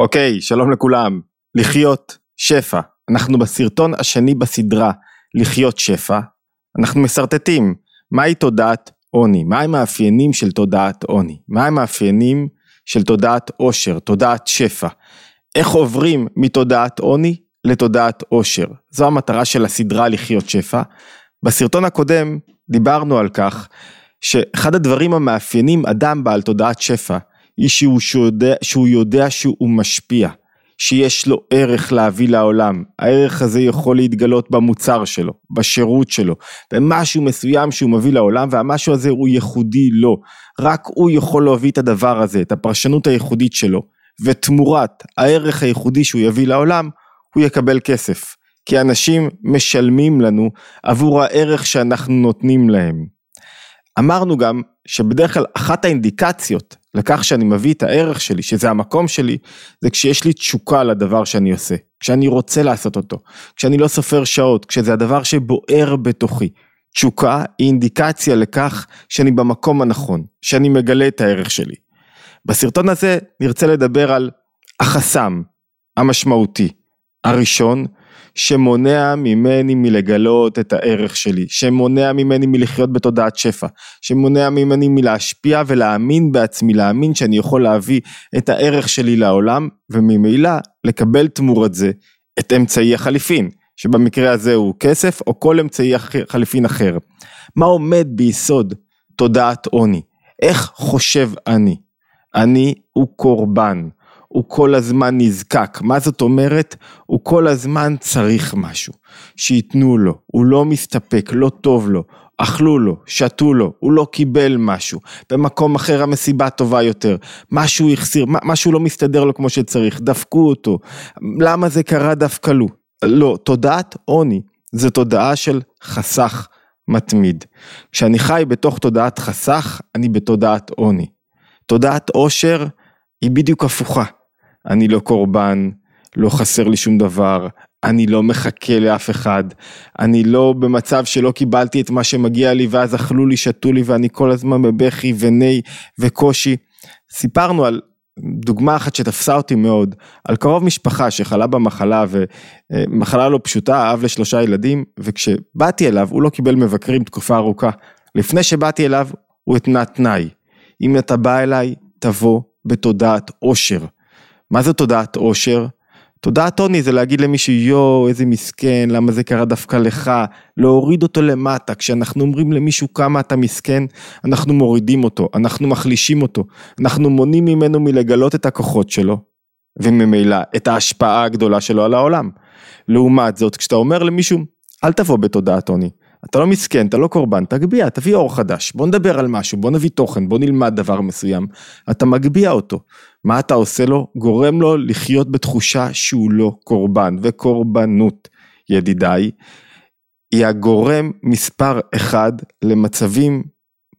אוקיי, שלום לכולם. לחיות שפע. אנחנו בסרטון השני בסדרה לחיות שפע. אנחנו משרטטים מהי תודעת עוני, מה המאפיינים של תודעת עוני, מה המאפיינים של תודעת עושר, תודעת שפע. איך עוברים מתודעת עוני לתודעת עושר. זו המטרה של הסדרה לחיות שפע. בסרטון הקודם דיברנו על כך שאחד הדברים המאפיינים אדם בעל תודעת שפע היא שהוא, שיודע, שהוא יודע שהוא משפיע, שיש לו ערך להביא לעולם. הערך הזה יכול להתגלות במוצר שלו, בשירות שלו, במשהו מסוים שהוא מביא לעולם והמשהו הזה הוא ייחודי לו. רק הוא יכול להביא את הדבר הזה, את הפרשנות הייחודית שלו, ותמורת הערך הייחודי שהוא יביא לעולם, הוא יקבל כסף. כי אנשים משלמים לנו עבור הערך שאנחנו נותנים להם. אמרנו גם שבדרך כלל אחת האינדיקציות לכך שאני מביא את הערך שלי, שזה המקום שלי, זה כשיש לי תשוקה לדבר שאני עושה, כשאני רוצה לעשות אותו, כשאני לא סופר שעות, כשזה הדבר שבוער בתוכי. תשוקה היא אינדיקציה לכך שאני במקום הנכון, שאני מגלה את הערך שלי. בסרטון הזה נרצה לדבר על החסם המשמעותי הראשון שמונע ממני מלגלות את הערך שלי, שמונע ממני מלחיות בתודעת שפע, שמונע ממני מלהשפיע ולהאמין בעצמי, להאמין שאני יכול להביא את הערך שלי לעולם, וממילא לקבל תמורת זה את אמצעי החליפין, שבמקרה הזה הוא כסף או כל אמצעי חליפין אחר. מה עומד ביסוד תודעת עוני? איך חושב אני? אני הוא קורבן. הוא כל הזמן נזקק. מה זאת אומרת? הוא כל הזמן צריך משהו. שייתנו לו, הוא לא מסתפק, לא טוב לו, אכלו לו, שתו לו, הוא לא קיבל משהו. במקום אחר המסיבה טובה יותר. משהו החסיר, משהו לא מסתדר לו כמו שצריך, דפקו אותו. למה זה קרה דווקא לו? לא, תודעת עוני זה תודעה של חסך מתמיד. כשאני חי בתוך תודעת חסך, אני בתודעת עוני. תודעת עושר היא בדיוק הפוכה. אני לא קורבן, לא חסר לי שום דבר, אני לא מחכה לאף אחד, אני לא במצב שלא קיבלתי את מה שמגיע לי ואז אכלו לי, שתו לי ואני כל הזמן בבכי וני וקושי. סיפרנו על דוגמה אחת שתפסה אותי מאוד, על קרוב משפחה שחלה במחלה ומחלה לא פשוטה, אב לשלושה ילדים, וכשבאתי אליו הוא לא קיבל מבקרים תקופה ארוכה. לפני שבאתי אליו הוא התנה תנאי, אם אתה בא אליי, תבוא בתודעת עושר. מה זה תודעת עושר? תודעת עוני זה להגיד למישהו יואו איזה מסכן למה זה קרה דווקא לך להוריד אותו למטה כשאנחנו אומרים למישהו כמה אתה מסכן אנחנו מורידים אותו אנחנו מחלישים אותו אנחנו מונעים ממנו מלגלות את הכוחות שלו וממילא את ההשפעה הגדולה שלו על העולם. לעומת זאת כשאתה אומר למישהו אל תבוא בתודעת עוני אתה לא מסכן, אתה לא קורבן, תגביה, תביא אור חדש, בוא נדבר על משהו, בוא נביא תוכן, בוא נלמד דבר מסוים. אתה מגביה אותו. מה אתה עושה לו? גורם לו לחיות בתחושה שהוא לא קורבן, וקורבנות, ידידיי, היא הגורם מספר אחד למצבים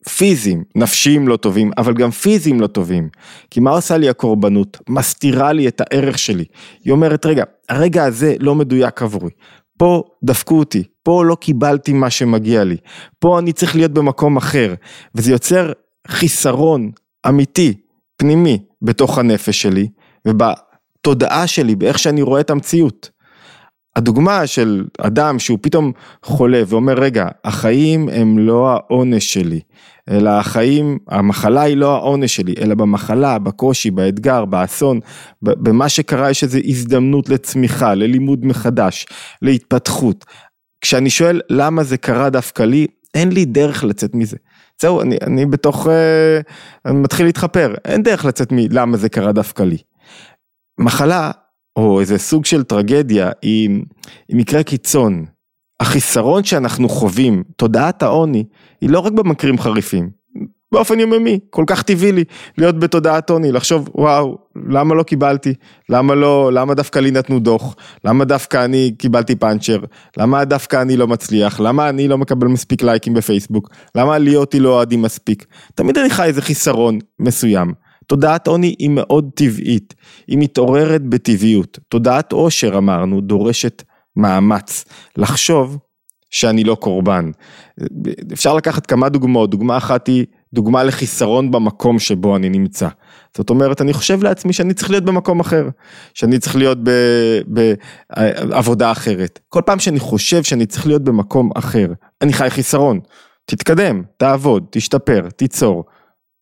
פיזיים, נפשיים לא טובים, אבל גם פיזיים לא טובים. כי מה עושה לי הקורבנות? מסתירה לי את הערך שלי. היא אומרת, רגע, הרגע הזה לא מדויק עבורי. פה דפקו אותי, פה לא קיבלתי מה שמגיע לי, פה אני צריך להיות במקום אחר, וזה יוצר חיסרון אמיתי, פנימי, בתוך הנפש שלי, ובתודעה שלי, באיך שאני רואה את המציאות. הדוגמה של אדם שהוא פתאום חולה ואומר רגע החיים הם לא העונש שלי אלא החיים המחלה היא לא העונש שלי אלא במחלה בקושי באתגר באסון במה שקרה יש איזו הזדמנות לצמיחה ללימוד מחדש להתפתחות. כשאני שואל למה זה קרה דווקא לי אין לי דרך לצאת מזה. זהו אני, אני בתוך אה, אני מתחיל להתחפר אין דרך לצאת מלמה זה קרה דווקא לי. מחלה או איזה סוג של טרגדיה היא, היא מקרה קיצון. החיסרון שאנחנו חווים, תודעת העוני, היא לא רק במקרים חריפים. באופן יוממי, כל כך טבעי לי להיות בתודעת עוני, לחשוב וואו, למה לא קיבלתי? למה לא, למה דווקא לי נתנו דוח? למה דווקא אני קיבלתי פאנצ'ר? למה דווקא אני לא מצליח? למה אני לא מקבל מספיק לייקים בפייסבוק? למה לי אותי לא אוהדים מספיק? תמיד אני חי איזה חיסרון מסוים. תודעת עוני היא מאוד טבעית, היא מתעוררת בטבעיות. תודעת עושר אמרנו דורשת מאמץ, לחשוב שאני לא קורבן. אפשר לקחת כמה דוגמאות, דוגמה אחת היא דוגמה לחיסרון במקום שבו אני נמצא. זאת אומרת, אני חושב לעצמי שאני צריך להיות במקום אחר, שאני צריך להיות בעבודה אחרת. כל פעם שאני חושב שאני צריך להיות במקום אחר, אני חי חיסרון. תתקדם, תעבוד, תשתפר, תיצור.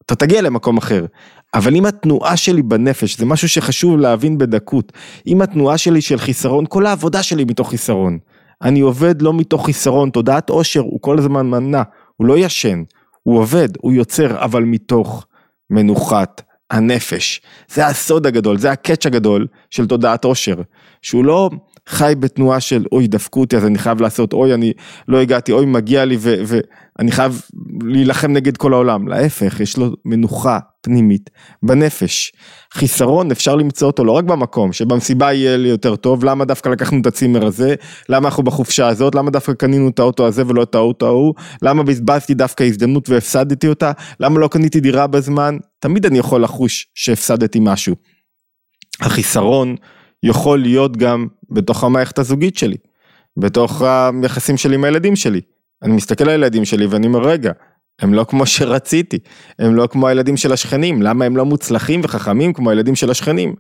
אתה תגיע למקום אחר. אבל אם התנועה שלי בנפש, זה משהו שחשוב להבין בדקות, אם התנועה שלי של חיסרון, כל העבודה שלי מתוך חיסרון. אני עובד לא מתוך חיסרון, תודעת עושר, הוא כל הזמן מנע, הוא לא ישן, הוא עובד, הוא יוצר, אבל מתוך מנוחת הנפש. זה הסוד הגדול, זה הקאץ' הגדול של תודעת עושר, שהוא לא חי בתנועה של אוי דפקו אותי אז אני חייב לעשות אוי אני לא הגעתי אוי מגיע לי ואני חייב להילחם נגד כל העולם. להפך יש לו מנוחה פנימית בנפש. חיסרון אפשר למצוא אותו לא רק במקום שבמסיבה יהיה לי יותר טוב למה דווקא לקחנו את הצימר הזה? למה אנחנו בחופשה הזאת? למה דווקא קנינו את האוטו הזה ולא את האוטו ההוא? למה בזבזתי דווקא הזדמנות והפסדתי אותה? למה לא קניתי דירה בזמן? תמיד אני יכול לחוש שהפסדתי משהו. החיסרון יכול להיות גם בתוך המערכת הזוגית שלי, בתוך היחסים שלי עם הילדים שלי. אני מסתכל על הילדים שלי ואני אומר רגע, הם לא כמו שרציתי, הם לא כמו הילדים של השכנים, למה הם לא מוצלחים וחכמים כמו הילדים של השכנים?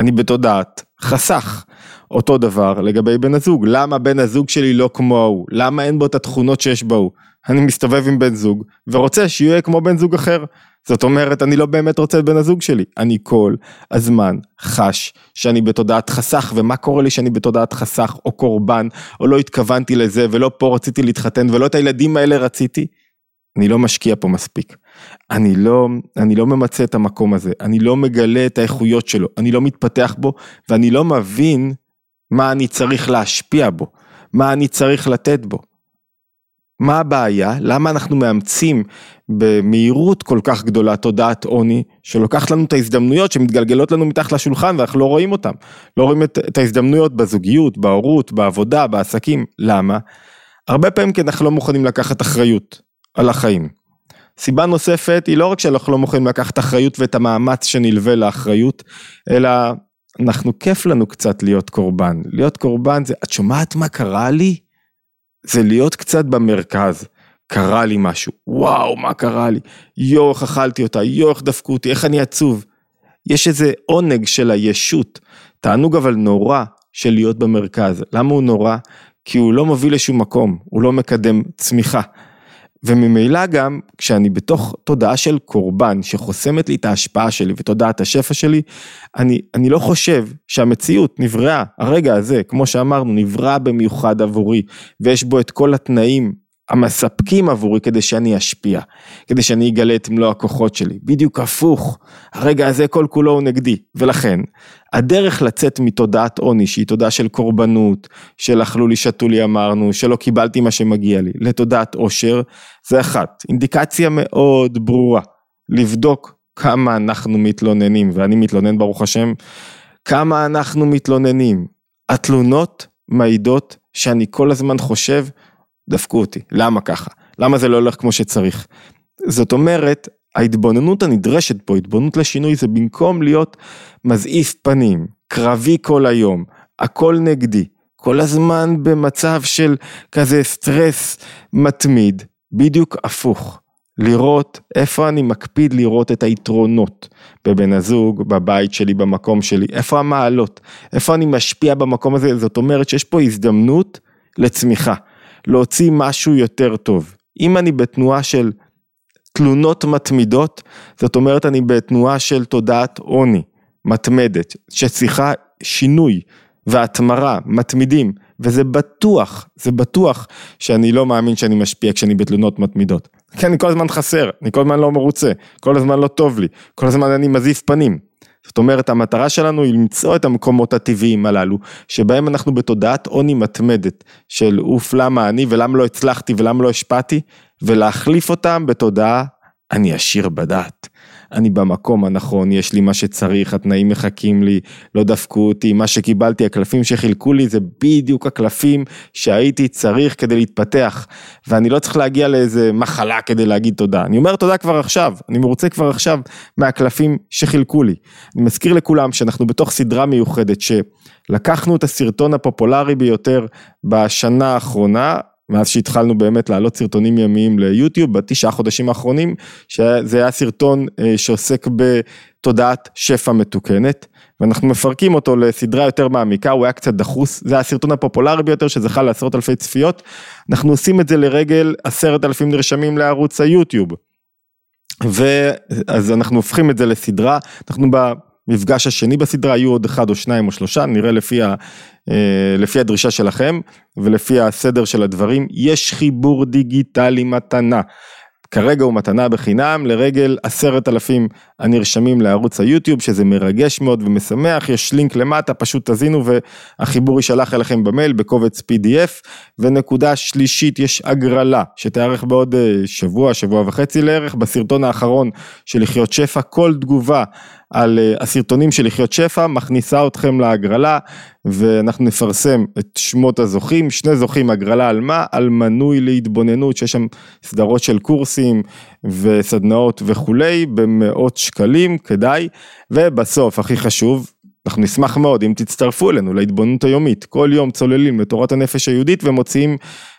אני בתודעת חסך. אותו דבר לגבי בן הזוג, למה בן הזוג שלי לא כמו ההוא? למה אין בו את התכונות שיש בהוא? אני מסתובב עם בן זוג ורוצה שיהיה כמו בן זוג אחר. זאת אומרת, אני לא באמת רוצה את בן הזוג שלי. אני כל הזמן חש שאני בתודעת חסך, ומה קורה לי שאני בתודעת חסך, או קורבן, או לא התכוונתי לזה, ולא פה רציתי להתחתן, ולא את הילדים האלה רציתי. אני לא משקיע פה מספיק. אני לא, אני לא ממצה את המקום הזה, אני לא מגלה את האיכויות שלו, אני לא מתפתח בו, ואני לא מבין מה אני צריך להשפיע בו, מה אני צריך לתת בו. מה הבעיה? למה אנחנו מאמצים במהירות כל כך גדולה תודעת עוני, שלוקחת לנו את ההזדמנויות שמתגלגלות לנו מתחת לשולחן ואנחנו לא רואים אותן. לא רואים את, את ההזדמנויות בזוגיות, בהורות, בעבודה, בעסקים. למה? הרבה פעמים כי אנחנו לא מוכנים לקחת אחריות על החיים. סיבה נוספת היא לא רק שאנחנו לא מוכנים לקחת אחריות ואת המאמץ שנלווה לאחריות, אלא אנחנו כיף לנו קצת להיות קורבן. להיות קורבן זה, את שומעת מה קרה לי? זה להיות קצת במרכז. קרה לי משהו, וואו, מה קרה לי? יואו, איך אכלתי אותה, יואו, איך דפקו אותי, איך אני עצוב. יש איזה עונג של הישות, תענוג אבל נורא של להיות במרכז. למה הוא נורא? כי הוא לא מוביל לשום מקום, הוא לא מקדם צמיחה. וממילא גם, כשאני בתוך תודעה של קורבן שחוסמת לי את ההשפעה שלי ותודעת השפע שלי, אני, אני לא חושב שהמציאות נבראה, הרגע הזה, כמו שאמרנו, נברא במיוחד עבורי, ויש בו את כל התנאים המספקים עבורי כדי שאני אשפיע, כדי שאני אגלה את מלוא הכוחות שלי, בדיוק הפוך, הרגע הזה כל כולו הוא נגדי, ולכן הדרך לצאת מתודעת עוני שהיא תודעה של קורבנות, של אכלו לי שתו לי אמרנו, שלא קיבלתי מה שמגיע לי, לתודעת עושר, זה אחת, אינדיקציה מאוד ברורה, לבדוק כמה אנחנו מתלוננים, ואני מתלונן ברוך השם, כמה אנחנו מתלוננים, התלונות מעידות שאני כל הזמן חושב דפקו אותי, למה ככה? למה זה לא הולך כמו שצריך? זאת אומרת, ההתבוננות הנדרשת פה, התבוננות לשינוי, זה במקום להיות מזעיף פנים, קרבי כל היום, הכל נגדי, כל הזמן במצב של כזה סטרס מתמיד, בדיוק הפוך. לראות איפה אני מקפיד לראות את היתרונות בבן הזוג, בבית שלי, במקום שלי, איפה המעלות, איפה אני משפיע במקום הזה, זאת אומרת שיש פה הזדמנות לצמיחה. להוציא משהו יותר טוב. אם אני בתנועה של תלונות מתמידות, זאת אומרת אני בתנועה של תודעת עוני מתמדת, שצריכה שינוי והתמרה מתמידים, וזה בטוח, זה בטוח שאני לא מאמין שאני משפיע כשאני בתלונות מתמידות. כי אני כל הזמן חסר, אני כל הזמן לא מרוצה, כל הזמן לא טוב לי, כל הזמן אני מזיף פנים. זאת אומרת, המטרה שלנו היא למצוא את המקומות הטבעיים הללו, שבהם אנחנו בתודעת עוני מתמדת, של אוף למה אני ולמה לא הצלחתי ולמה לא השפעתי, ולהחליף אותם בתודעה אני עשיר בדעת. אני במקום הנכון, יש לי מה שצריך, התנאים מחכים לי, לא דפקו אותי, מה שקיבלתי, הקלפים שחילקו לי זה בדיוק הקלפים שהייתי צריך כדי להתפתח, ואני לא צריך להגיע לאיזה מחלה כדי להגיד תודה. אני אומר תודה כבר עכשיו, אני מרוצה כבר עכשיו מהקלפים שחילקו לי. אני מזכיר לכולם שאנחנו בתוך סדרה מיוחדת שלקחנו את הסרטון הפופולרי ביותר בשנה האחרונה, מאז שהתחלנו באמת להעלות סרטונים ימיים ליוטיוב בתשעה חודשים האחרונים, שזה היה סרטון אה, שעוסק בתודעת שפע מתוקנת, ואנחנו מפרקים אותו לסדרה יותר מעמיקה, הוא היה קצת דחוס, זה הסרטון הפופולרי ביותר שזכה לעשרות אלפי צפיות, אנחנו עושים את זה לרגל עשרת אלפים נרשמים לערוץ היוטיוב. ואז אנחנו הופכים את זה לסדרה, אנחנו במפגש השני בסדרה, יהיו עוד אחד או שניים או שלושה, נראה לפי, ה, אה, לפי הדרישה שלכם ולפי הסדר של הדברים, יש חיבור דיגיטלי מתנה. כרגע הוא מתנה בחינם. לרגל עשרת אלפים הנרשמים לערוץ היוטיוב שזה מרגש מאוד ומשמח, יש לינק למטה פשוט תזינו והחיבור יישלח אליכם במייל בקובץ pdf ונקודה שלישית יש הגרלה שתארך בעוד אה, שבוע, שבוע וחצי לערך. בסרטון האחרון של לחיות שפע, כל תגובה על אה, הסרטונים של לחיות שפע, מכניסה אתכם להגרלה ואנחנו נפרסם את שמות הזוכים, שני זוכים הגרלה על מה? על מנוי להתבוננות שיש שם סדרות של קורסים וסדנאות וכולי במאות שקלים, כדאי, ובסוף הכי חשוב אנחנו נשמח מאוד אם תצטרפו אלינו להתבוננות היומית, כל יום צוללים לתורת הנפש היהודית ומוציאים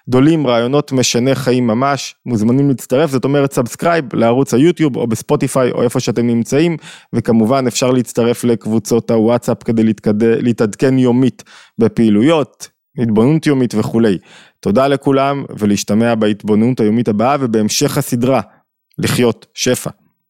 דולים רעיונות משנה חיים ממש, מוזמנים להצטרף, זאת אומרת subscribe לערוץ היוטיוב או בספוטיפיי או איפה שאתם נמצאים, וכמובן אפשר להצטרף לקבוצות הוואטסאפ כדי להתקד... להתעדכן יומית בפעילויות, התבוננות יומית וכולי. תודה לכולם ולהשתמע בהתבוננות היומית הבאה ובהמשך הסדרה, לחיות שפע.